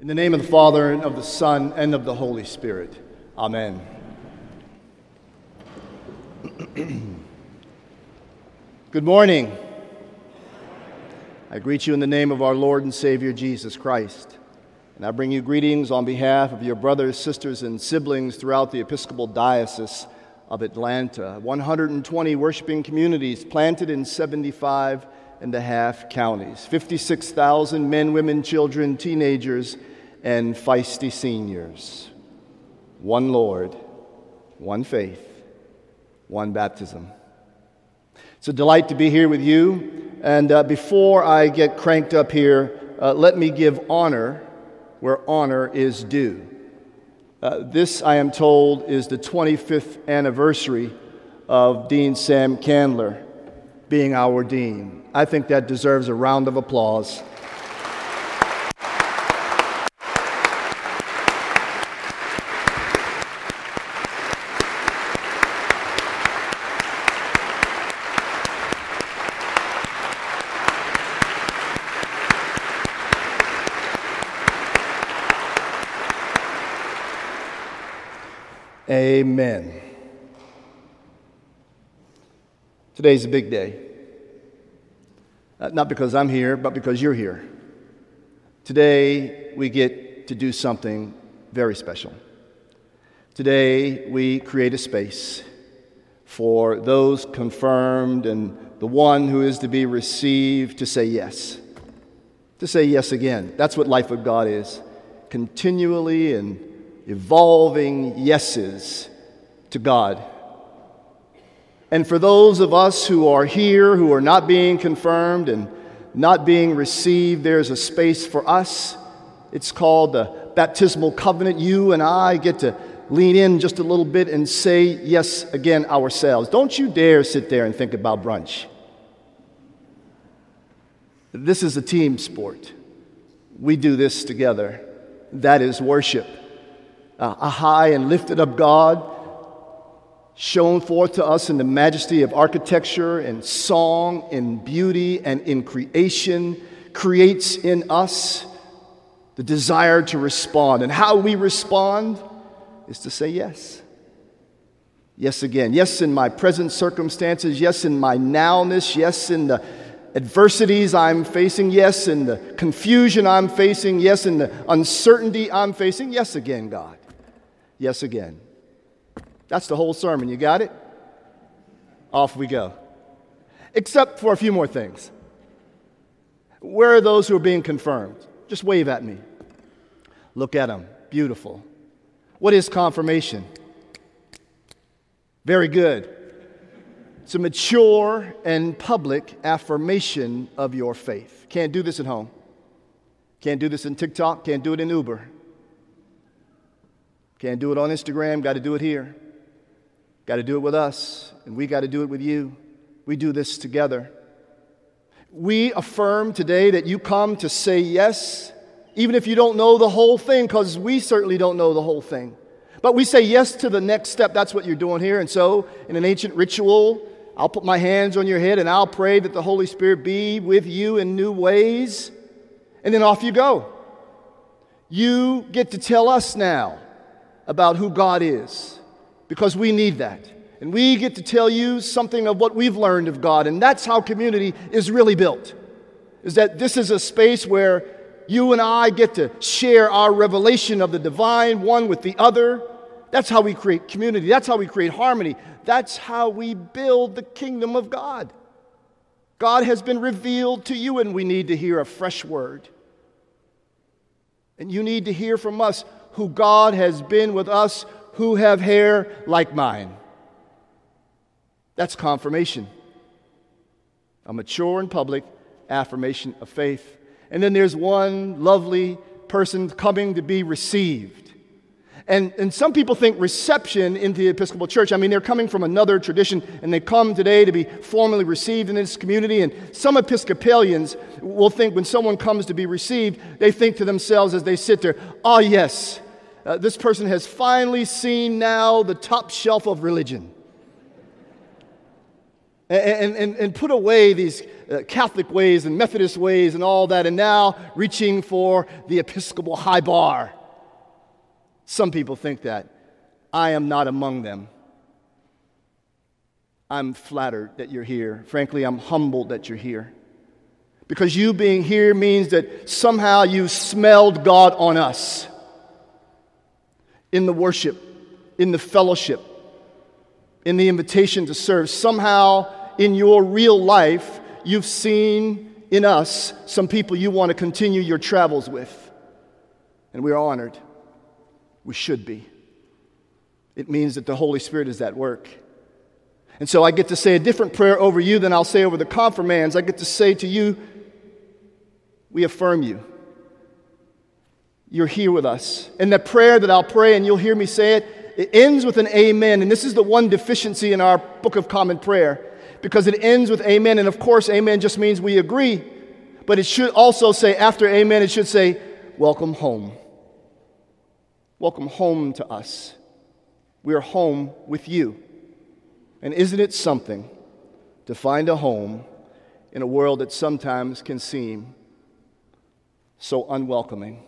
In the name of the Father, and of the Son, and of the Holy Spirit. Amen. Good morning. I greet you in the name of our Lord and Savior Jesus Christ. And I bring you greetings on behalf of your brothers, sisters, and siblings throughout the Episcopal Diocese of Atlanta. 120 worshiping communities planted in 75 and a half counties. 56,000 men, women, children, teenagers, and feisty seniors. One Lord, one faith, one baptism. It's a delight to be here with you. And uh, before I get cranked up here, uh, let me give honor where honor is due. Uh, this, I am told, is the 25th anniversary of Dean Sam Candler being our dean. I think that deserves a round of applause. Amen. Today's a big day. Uh, not because I'm here, but because you're here. Today, we get to do something very special. Today, we create a space for those confirmed and the one who is to be received to say yes. To say yes again. That's what life with God is. Continually and evolving yeses to God. And for those of us who are here, who are not being confirmed and not being received, there's a space for us. It's called the baptismal covenant. You and I get to lean in just a little bit and say yes again ourselves. Don't you dare sit there and think about brunch. This is a team sport. We do this together. That is worship uh, a high and lifted up God, shown forth to us in the majesty of architecture and song and beauty and in creation, creates in us the desire to respond. And how we respond is to say yes. Yes, again. Yes, in my present circumstances. Yes, in my nowness. Yes, in the adversities I'm facing. Yes, in the confusion I'm facing. Yes, in the uncertainty I'm facing. Yes, again, God yes again. That's the whole sermon. You got it? Off we go. Except for a few more things. Where are those who are being confirmed? Just wave at me. Look at them. Beautiful. What is confirmation? Very good. It's a mature and public affirmation of your faith. Can't do this at home. Can't do this in TikTok. Can't do it in Uber. Can't do it on Instagram, got to do it here. Got to do it with us, and we got to do it with you. We do this together. We affirm today that you come to say yes, even if you don't know the whole thing, because we certainly don't know the whole thing. But we say yes to the next step. That's what you're doing here. And so, in an ancient ritual, I'll put my hands on your head and I'll pray that the Holy Spirit be with you in new ways. And then off you go. You get to tell us now about who God is because we need that. And we get to tell you something of what we've learned of God. And that's how community is really built. Is that this is a space where you and I get to share our revelation of the divine one with the other. That's how we create community. That's how we create harmony. That's how we build the kingdom of God. God has been revealed to you, and we need to hear a fresh word. And you need to hear from us who God has been with us who have hair like mine. That's confirmation. A mature and public affirmation of faith. And then there's one lovely person coming to be received. And, and some people think reception into the Episcopal Church, I mean, they're coming from another tradition and they come today to be formally received in this community. And some Episcopalians will think when someone comes to be received, they think to themselves as they sit there, oh, yes, uh, this person has finally seen now the top shelf of religion. and, and, and put away these uh, Catholic ways and Methodist ways and all that, and now reaching for the Episcopal high bar. Some people think that. I am not among them. I'm flattered that you're here. Frankly, I'm humbled that you're here. Because you being here means that somehow you smelled God on us in the worship, in the fellowship, in the invitation to serve. Somehow in your real life, you've seen in us some people you want to continue your travels with. And we are honored. We should be. It means that the Holy Spirit is at work. And so I get to say a different prayer over you than I'll say over the confirmands. I get to say to you, we affirm you. You're here with us. And that prayer that I'll pray, and you'll hear me say it, it ends with an amen. And this is the one deficiency in our Book of Common Prayer because it ends with amen. And of course, amen just means we agree. But it should also say, after amen, it should say, welcome home. Welcome home to us. We are home with you. And isn't it something to find a home in a world that sometimes can seem so unwelcoming?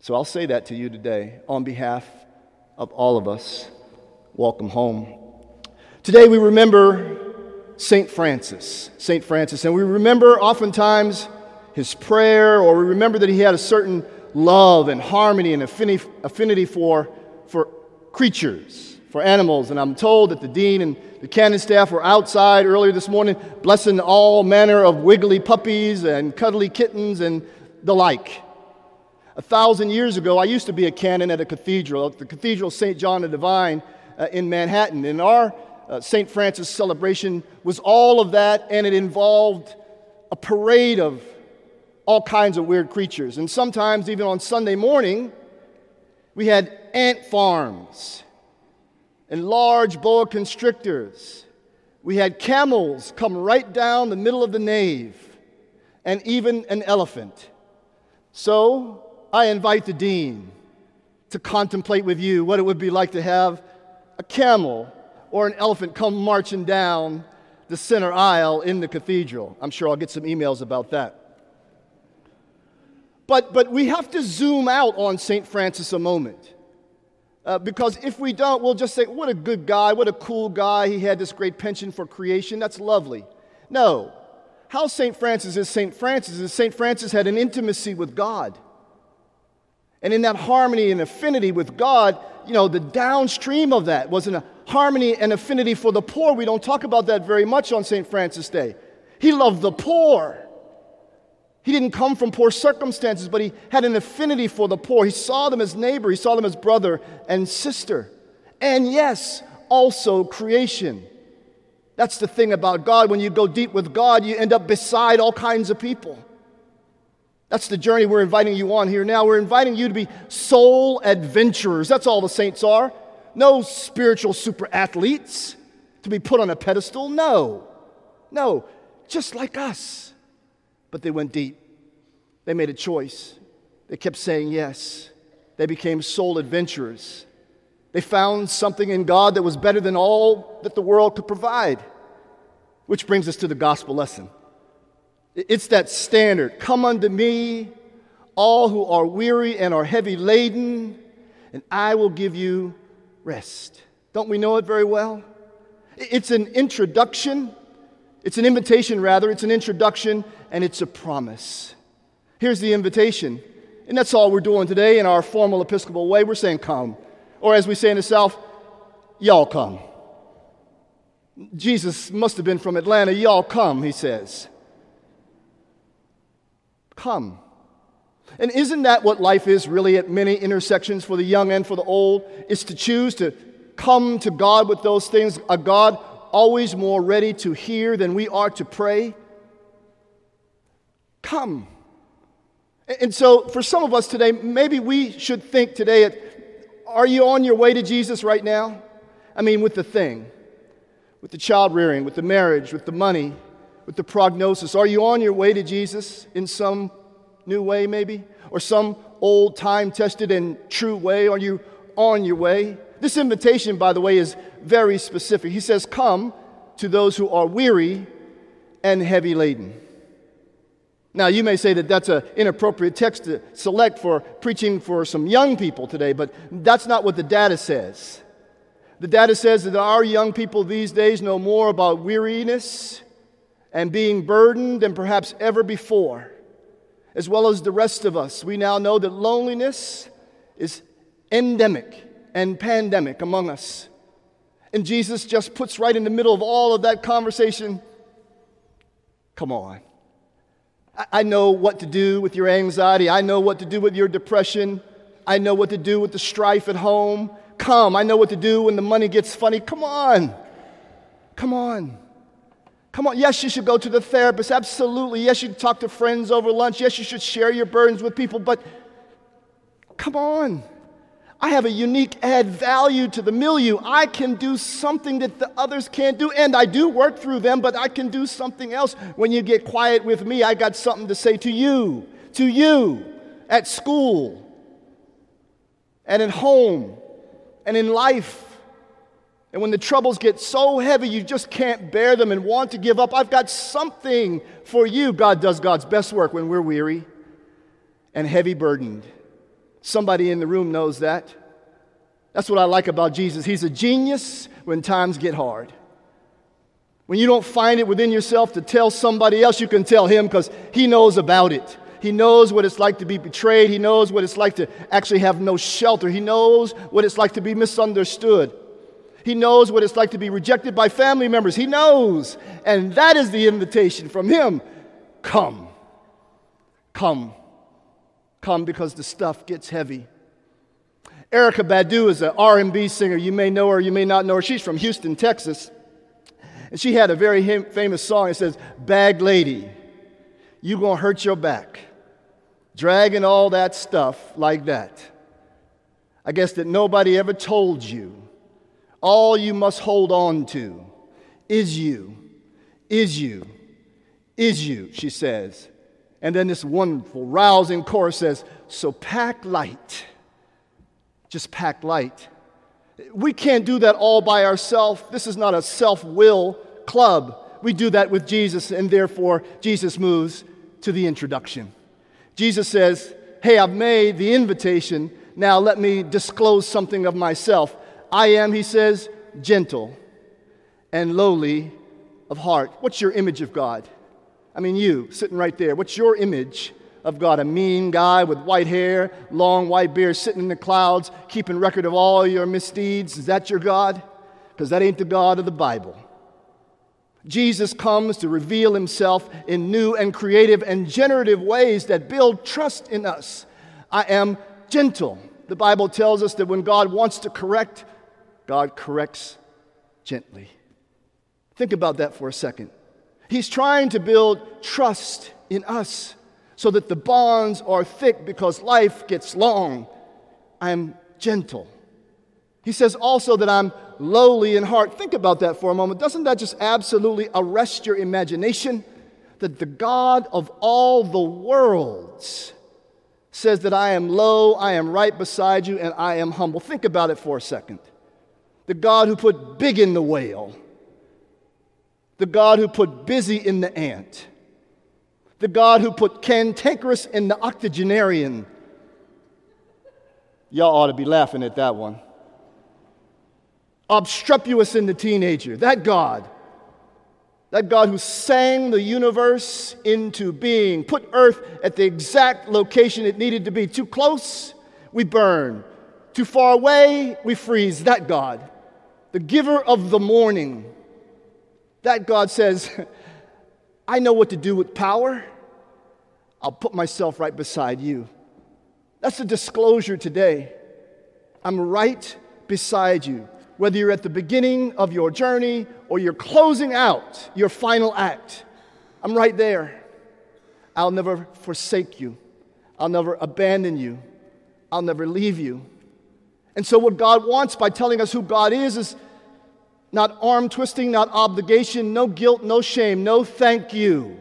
So I'll say that to you today on behalf of all of us. Welcome home. Today we remember St. Francis. St. Francis. And we remember oftentimes his prayer, or we remember that he had a certain love and harmony and affinity for, for creatures, for animals. And I'm told that the dean and the canon staff were outside earlier this morning blessing all manner of wiggly puppies and cuddly kittens and the like. A thousand years ago, I used to be a canon at a cathedral, at the Cathedral of St. John the Divine uh, in Manhattan. And our uh, St. Francis celebration was all of that, and it involved a parade of all kinds of weird creatures. And sometimes, even on Sunday morning, we had ant farms and large boa constrictors. We had camels come right down the middle of the nave, and even an elephant. So I invite the dean to contemplate with you what it would be like to have a camel or an elephant come marching down the center aisle in the cathedral. I'm sure I'll get some emails about that. But, but we have to zoom out on St. Francis a moment. Uh, because if we don't, we'll just say, what a good guy, what a cool guy. He had this great penchant for creation. That's lovely. No. How St. Francis is St. Francis is St. Francis had an intimacy with God. And in that harmony and affinity with God, you know, the downstream of that was a harmony and affinity for the poor. We don't talk about that very much on St. Francis Day. He loved the poor. He didn't come from poor circumstances, but he had an affinity for the poor. He saw them as neighbor, he saw them as brother and sister. And yes, also creation. That's the thing about God. When you go deep with God, you end up beside all kinds of people. That's the journey we're inviting you on here now. We're inviting you to be soul adventurers. That's all the saints are. No spiritual super athletes to be put on a pedestal. No. No. Just like us. But they went deep. They made a choice. They kept saying yes. They became soul adventurers. They found something in God that was better than all that the world could provide. Which brings us to the gospel lesson. It's that standard. Come unto me, all who are weary and are heavy laden, and I will give you rest. Don't we know it very well? It's an introduction. It's an invitation, rather. It's an introduction, and it's a promise. Here's the invitation. And that's all we're doing today in our formal Episcopal way. We're saying, Come. Or as we say in the South, Y'all come. Jesus must have been from Atlanta. Y'all come, he says. Come. And isn't that what life is really at many intersections for the young and for the old? It's to choose to come to God with those things, a God always more ready to hear than we are to pray. Come. And so, for some of us today, maybe we should think today are you on your way to Jesus right now? I mean, with the thing, with the child rearing, with the marriage, with the money, with the prognosis? Are you on your way to Jesus in some new way, maybe? Or some old time tested and true way? Are you on your way? This invitation, by the way, is very specific. He says, Come, to those who are weary and heavy laden. Now, you may say that that's an inappropriate text to select for preaching for some young people today, but that's not what the data says. The data says that our young people these days know more about weariness and being burdened than perhaps ever before, as well as the rest of us. We now know that loneliness is endemic and pandemic among us. And Jesus just puts right in the middle of all of that conversation come on. I know what to do with your anxiety. I know what to do with your depression. I know what to do with the strife at home. Come, I know what to do when the money gets funny. Come on. Come on. Come on. Yes, you should go to the therapist. Absolutely. Yes, you should talk to friends over lunch. Yes, you should share your burdens with people. But come on. I have a unique add value to the milieu. I can do something that the others can't do, and I do work through them, but I can do something else. When you get quiet with me, I got something to say to you, to you at school, and at home, and in life. And when the troubles get so heavy you just can't bear them and want to give up, I've got something for you. God does God's best work when we're weary and heavy burdened. Somebody in the room knows that. That's what I like about Jesus. He's a genius when times get hard. When you don't find it within yourself to tell somebody else, you can tell him because he knows about it. He knows what it's like to be betrayed. He knows what it's like to actually have no shelter. He knows what it's like to be misunderstood. He knows what it's like to be rejected by family members. He knows. And that is the invitation from him come. Come. Come because the stuff gets heavy. Erykah Badu is an R&B singer. You may know her, you may not know her. She's from Houston, Texas. And she had a very famous song. It says, Bag Lady, you gonna hurt your back. Dragging all that stuff like that. I guess that nobody ever told you. All you must hold on to is you, is you, is you, she says. And then this wonderful, rousing chorus says, So pack light. Just pack light. We can't do that all by ourselves. This is not a self will club. We do that with Jesus, and therefore, Jesus moves to the introduction. Jesus says, Hey, I've made the invitation. Now let me disclose something of myself. I am, he says, gentle and lowly of heart. What's your image of God? I mean, you sitting right there. What's your image of God? A mean guy with white hair, long white beard, sitting in the clouds, keeping record of all your misdeeds? Is that your God? Because that ain't the God of the Bible. Jesus comes to reveal himself in new and creative and generative ways that build trust in us. I am gentle. The Bible tells us that when God wants to correct, God corrects gently. Think about that for a second. He's trying to build trust in us so that the bonds are thick because life gets long. I'm gentle. He says also that I'm lowly in heart. Think about that for a moment. Doesn't that just absolutely arrest your imagination? That the God of all the worlds says that I am low, I am right beside you, and I am humble. Think about it for a second. The God who put big in the whale the God who put busy in the ant, the God who put cantankerous in the octogenarian. Y'all ought to be laughing at that one. Obstreperous in the teenager, that God. That God who sang the universe into being, put earth at the exact location it needed to be. Too close, we burn. Too far away, we freeze. That God. The giver of the morning that God says, I know what to do with power. I'll put myself right beside you. That's a disclosure today. I'm right beside you. Whether you're at the beginning of your journey or you're closing out your final act, I'm right there. I'll never forsake you. I'll never abandon you. I'll never leave you. And so, what God wants by telling us who God is is not arm twisting, not obligation, no guilt, no shame, no thank you.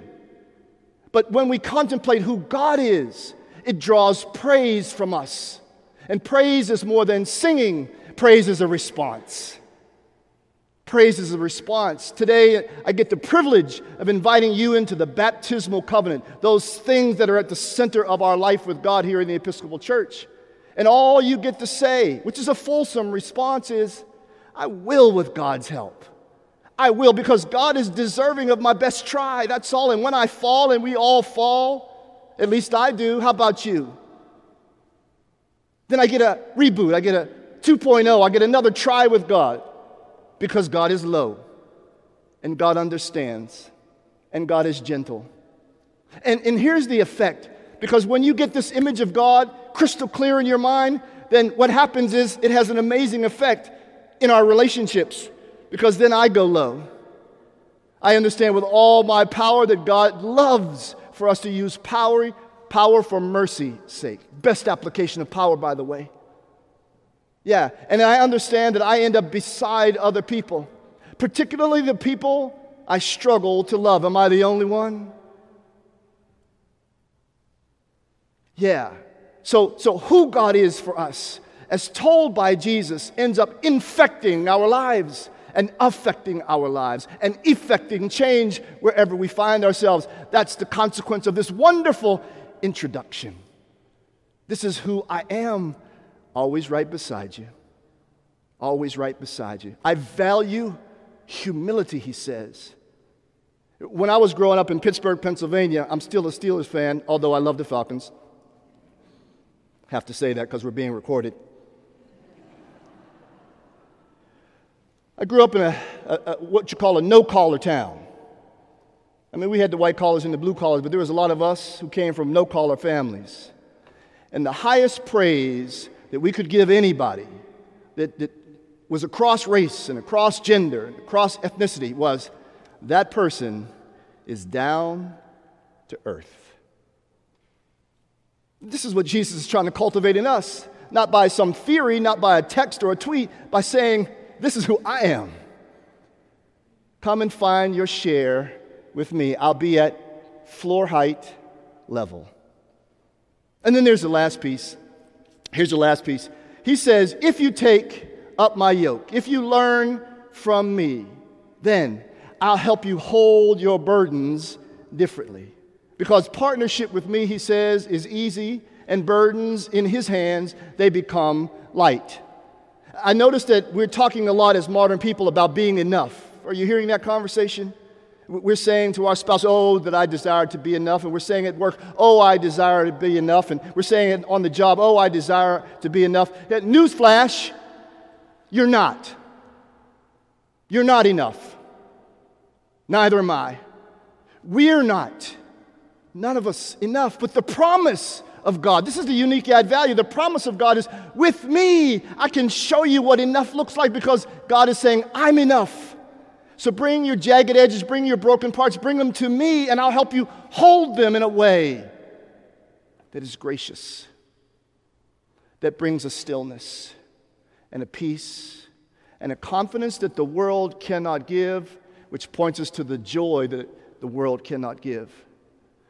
But when we contemplate who God is, it draws praise from us. And praise is more than singing, praise is a response. Praise is a response. Today, I get the privilege of inviting you into the baptismal covenant, those things that are at the center of our life with God here in the Episcopal Church. And all you get to say, which is a fulsome response, is, I will with God's help. I will because God is deserving of my best try. That's all. And when I fall, and we all fall, at least I do, how about you? Then I get a reboot, I get a 2.0, I get another try with God because God is low and God understands and God is gentle. And, and here's the effect because when you get this image of God crystal clear in your mind, then what happens is it has an amazing effect in our relationships because then I go low. I understand with all my power that God loves for us to use power, power for mercy's sake. Best application of power, by the way. Yeah, and I understand that I end up beside other people, particularly the people I struggle to love. Am I the only one? Yeah. So, so who God is for us, as told by Jesus, ends up infecting our lives and affecting our lives and effecting change wherever we find ourselves. That's the consequence of this wonderful introduction. This is who I am always right beside you. Always right beside you. I value humility, he says. When I was growing up in Pittsburgh, Pennsylvania, I'm still a Steelers fan, although I love the Falcons. Have to say that because we're being recorded. I grew up in a, a, a what you call a no collar town. I mean, we had the white collars and the blue collars, but there was a lot of us who came from no collar families. And the highest praise that we could give anybody that, that was across race and across gender and across ethnicity was that person is down to earth. This is what Jesus is trying to cultivate in us, not by some theory, not by a text or a tweet, by saying, This is who I am. Come and find your share with me. I'll be at floor height level. And then there's the last piece Here's the last piece. He says, If you take up my yoke, if you learn from me, then I'll help you hold your burdens differently. Because partnership with me, he says, is easy, and burdens in his hands, they become light. I noticed that we're talking a lot as modern people about being enough. Are you hearing that conversation? We're saying to our spouse, Oh, that I desire to be enough. And we're saying at work, Oh, I desire to be enough. And we're saying it on the job, Oh, I desire to be enough. That newsflash, you're not. You're not enough. Neither am I. We're not. None of us enough. But the promise of God, this is the unique add value. The promise of God is with me. I can show you what enough looks like because God is saying, I'm enough. So bring your jagged edges, bring your broken parts, bring them to me, and I'll help you hold them in a way that is gracious, that brings a stillness and a peace and a confidence that the world cannot give, which points us to the joy that the world cannot give.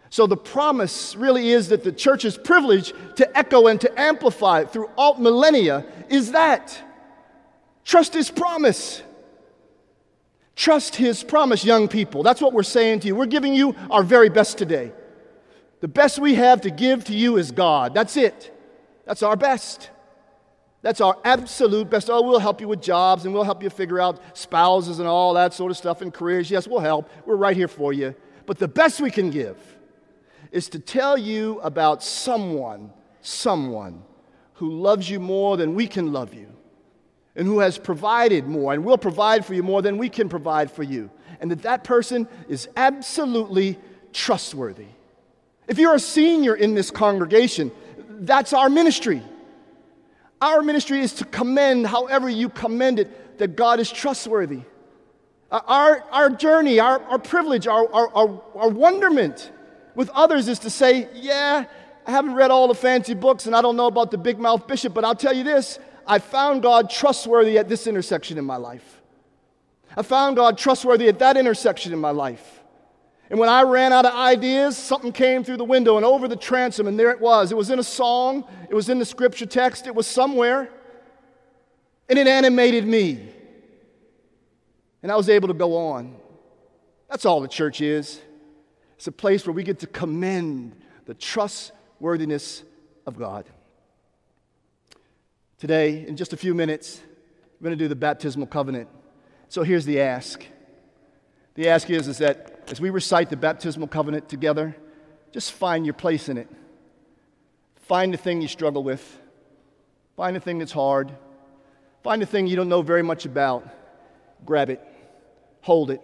So the promise really is that the church's privilege to echo and to amplify through throughout millennia is that. Trust his promise. Trust His promise, young people. That's what we're saying to you. We're giving you our very best today. The best we have to give to you is God. That's it. That's our best. That's our absolute best. Oh, we'll help you with jobs and we'll help you figure out spouses and all that sort of stuff and careers. Yes, we'll help. We're right here for you. But the best we can give is to tell you about someone, someone who loves you more than we can love you and who has provided more and will provide for you more than we can provide for you. And that that person is absolutely trustworthy. If you're a senior in this congregation, that's our ministry. Our ministry is to commend, however you commend it, that God is trustworthy. Our, our journey, our, our privilege, our, our, our, our wonderment with others is to say, yeah, I haven't read all the fancy books and I don't know about the big mouth bishop, but I'll tell you this I found God trustworthy at this intersection in my life. I found God trustworthy at that intersection in my life. And when I ran out of ideas, something came through the window and over the transom, and there it was. It was in a song, it was in the scripture text, it was somewhere, and it animated me. And I was able to go on. That's all the church is. It's a place where we get to commend the trustworthiness of God. Today, in just a few minutes, we're going to do the baptismal covenant. So here's the ask. The ask is, is that as we recite the baptismal covenant together, just find your place in it. Find the thing you struggle with. Find the thing that's hard. Find the thing you don't know very much about. Grab it, hold it,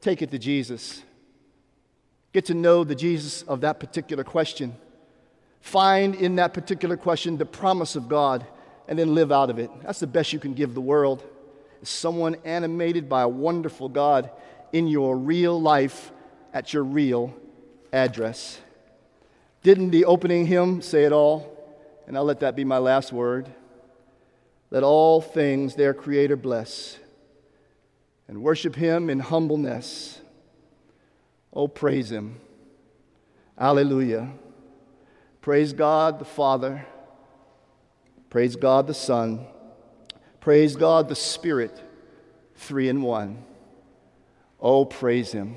take it to Jesus. Get to know the Jesus of that particular question. Find in that particular question the promise of God and then live out of it. That's the best you can give the world. Someone animated by a wonderful God in your real life at your real address. Didn't the opening hymn say it all? And I'll let that be my last word. Let all things their Creator bless and worship Him in humbleness. Oh, praise Him. Alleluia. Praise God the Father. Praise God the Son. Praise God the Spirit, three in one. Oh, praise Him.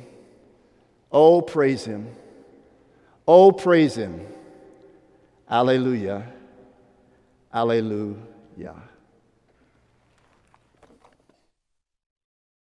Oh, praise Him. Oh, praise Him. Alleluia. Alleluia.